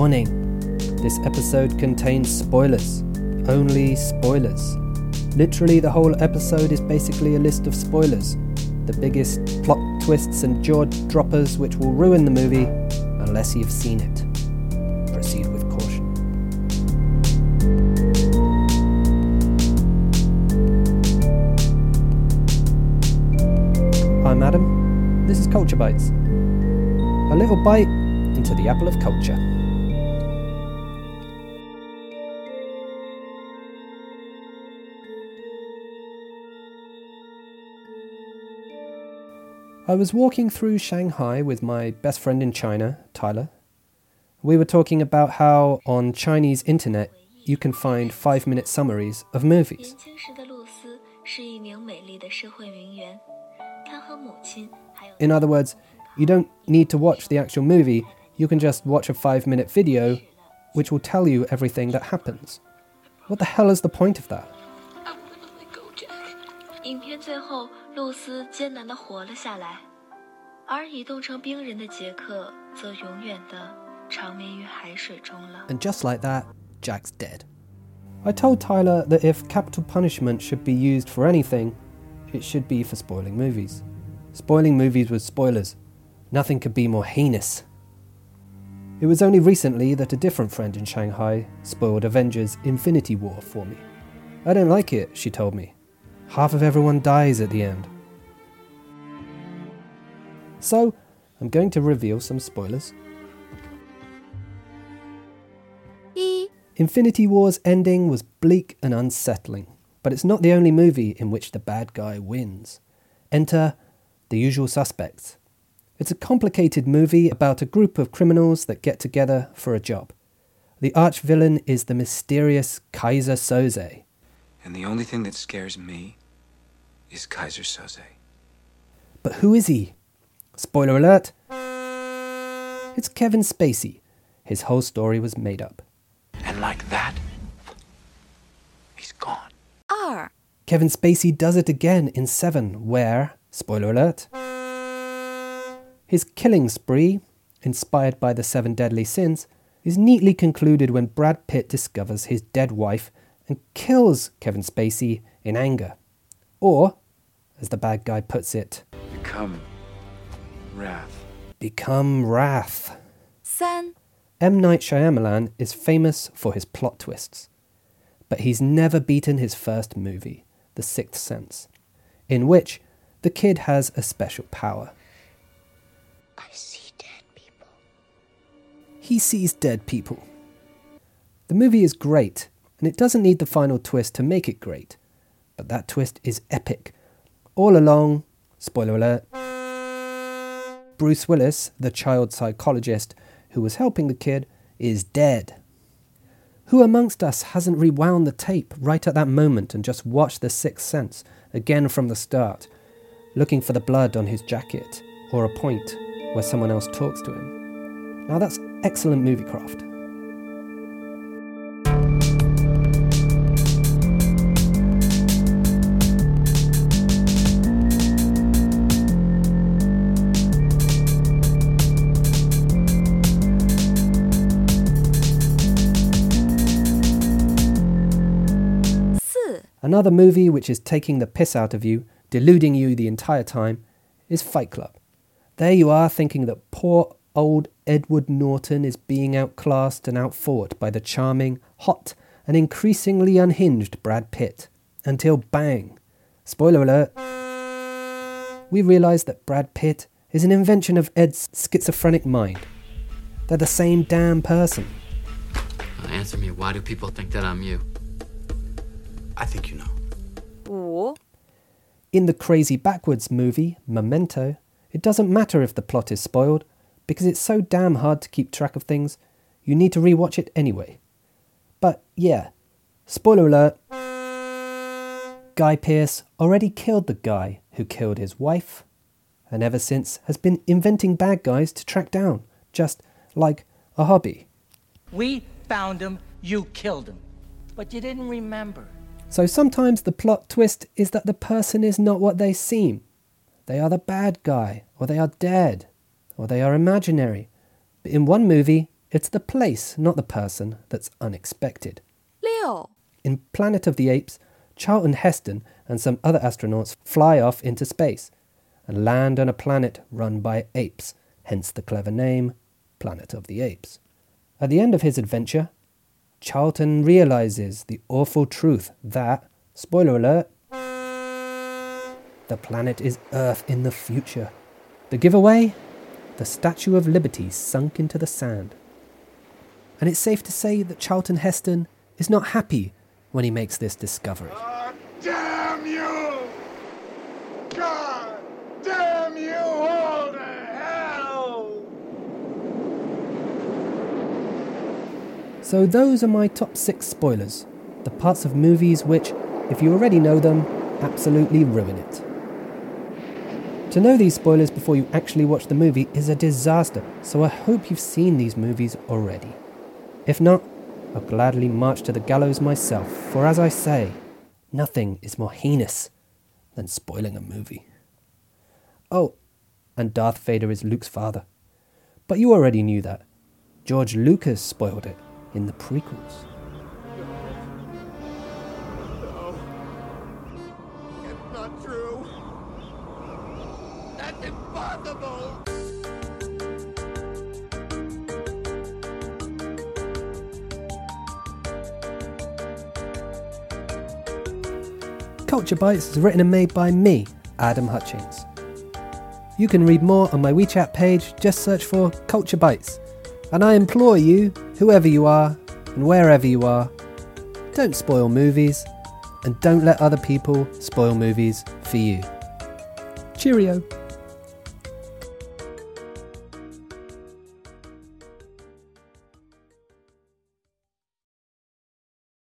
Warning this episode contains spoilers. Only spoilers. Literally, the whole episode is basically a list of spoilers. The biggest plot twists and jaw droppers which will ruin the movie unless you've seen it. Proceed with caution. I'm Adam. This is Culture Bites. A little bite into the apple of culture. I was walking through Shanghai with my best friend in China, Tyler. We were talking about how on Chinese internet you can find 5-minute summaries of movies. In other words, you don't need to watch the actual movie, you can just watch a 5-minute video which will tell you everything that happens. What the hell is the point of that? 影片最后，露丝艰难地活了下来，而已冻成冰人的杰克则永远地长眠于海水中了。 And just like that, Jack's dead. I told Tyler that if capital punishment should be used for anything, it should be for spoiling movies. Spoiling movies with spoilers. Nothing could be more heinous. It was only recently that a different friend in Shanghai spoiled Avengers Infinity War for me. I don't like it, she told me. Half of everyone dies at the end. So, I'm going to reveal some spoilers. 一 Infinity War's ending was bleak and unsettling, but it's not the only movie in which the bad guy wins. Enter The Usual Suspects. It's a complicated movie about a group of criminals that get together for a job. The arch villain is the mysterious Keyser Söze. And the only thing that scares me is Keyser Söze. But who is he? Spoiler alert! It's Kevin Spacey. His whole story was made up. And like that, he's gone. 二 Kevin Spacey does it again in Seven, where, spoiler alert, his killing spree, inspired by the Seven Deadly Sins, is neatly concluded when Brad Pitt discovers his dead wife and kills Kevin Spacey in anger. Or, as the bad guy puts it, Become Wrath. become wrath. 三 M. Night Shyamalan is famous for his plot twists, but he's never beaten his first movie, The Sixth Sense, in which the kid has a special power. I see dead people. He sees dead people. The movie is great, and it doesn't need the final twist to make it great, but that twist is epic. All along, spoiler alert, Bruce Willis, the child psychologist who was helping the kid, is dead. Who amongst us hasn't rewound the tape right at that moment and just watched The Sixth Sense again from the start, looking for the blood on his jacket or a point where someone else talks to him? Now that's excellent movie craft. Another movie which is taking the piss out of you, deluding you the entire time, is Fight Club. There you are thinking that poor old Edward Norton is being outclassed and outfought by the charming, hot, and increasingly unhinged Brad Pitt. Until bang! Spoiler alert! We realise that Brad Pitt is an invention of Ed's schizophrenic mind. They're the same damn person. Answer me, why do people think that I'm you? I think you know. 五 In the crazy backwards movie, Memento, it doesn't matter if the plot is spoiled, because it's so damn hard to keep track of things, you need to rewatch it anyway. But yeah, spoiler alert Guy Pearce already killed the guy who killed his wife, and ever since has been inventing bad guys to track down, just like a hobby. We found him, you killed him. But you didn't remember. So sometimes the plot twist is that the person is not what they seem. They are the bad guy, or they are dead, or they are imaginary. But in one movie, It's the place, not the person, that's unexpected. 六 In Planet of the Apes, Charlton Heston and some other astronauts fly off into space and land on a planet run by apes, hence the clever name Planet of the Apes. At the end of his adventure, Charlton realizes the awful truth that, spoiler alert, the planet is Earth in the future. The giveaway? The Statue of Liberty sunk into the sand. And it's safe to say that Charlton Heston is not happy when he makes this discovery. Damn you! God damn you all to hell! So, those are my top six spoilers. The parts of movies which, if you already know them, absolutely ruin it. To know these spoilers before you actually watch the movie is a disaster, so I hope you've seen these movies already. If not, I'll gladly march to the gallows myself, for as I say, nothing is more heinous than spoiling a movie. Oh, and Darth Vader is Luke's father. But you already knew that. George Lucas spoiled it in the prequels. No. It's not true. That's impossible! Culture Bites is written and made by me, Adam Hutchings. You can read more on my WeChat page, just search for Culture Bites. And I implore you, whoever you are and wherever you are, don't spoil movies and don't let other people spoil movies for you. Cheerio.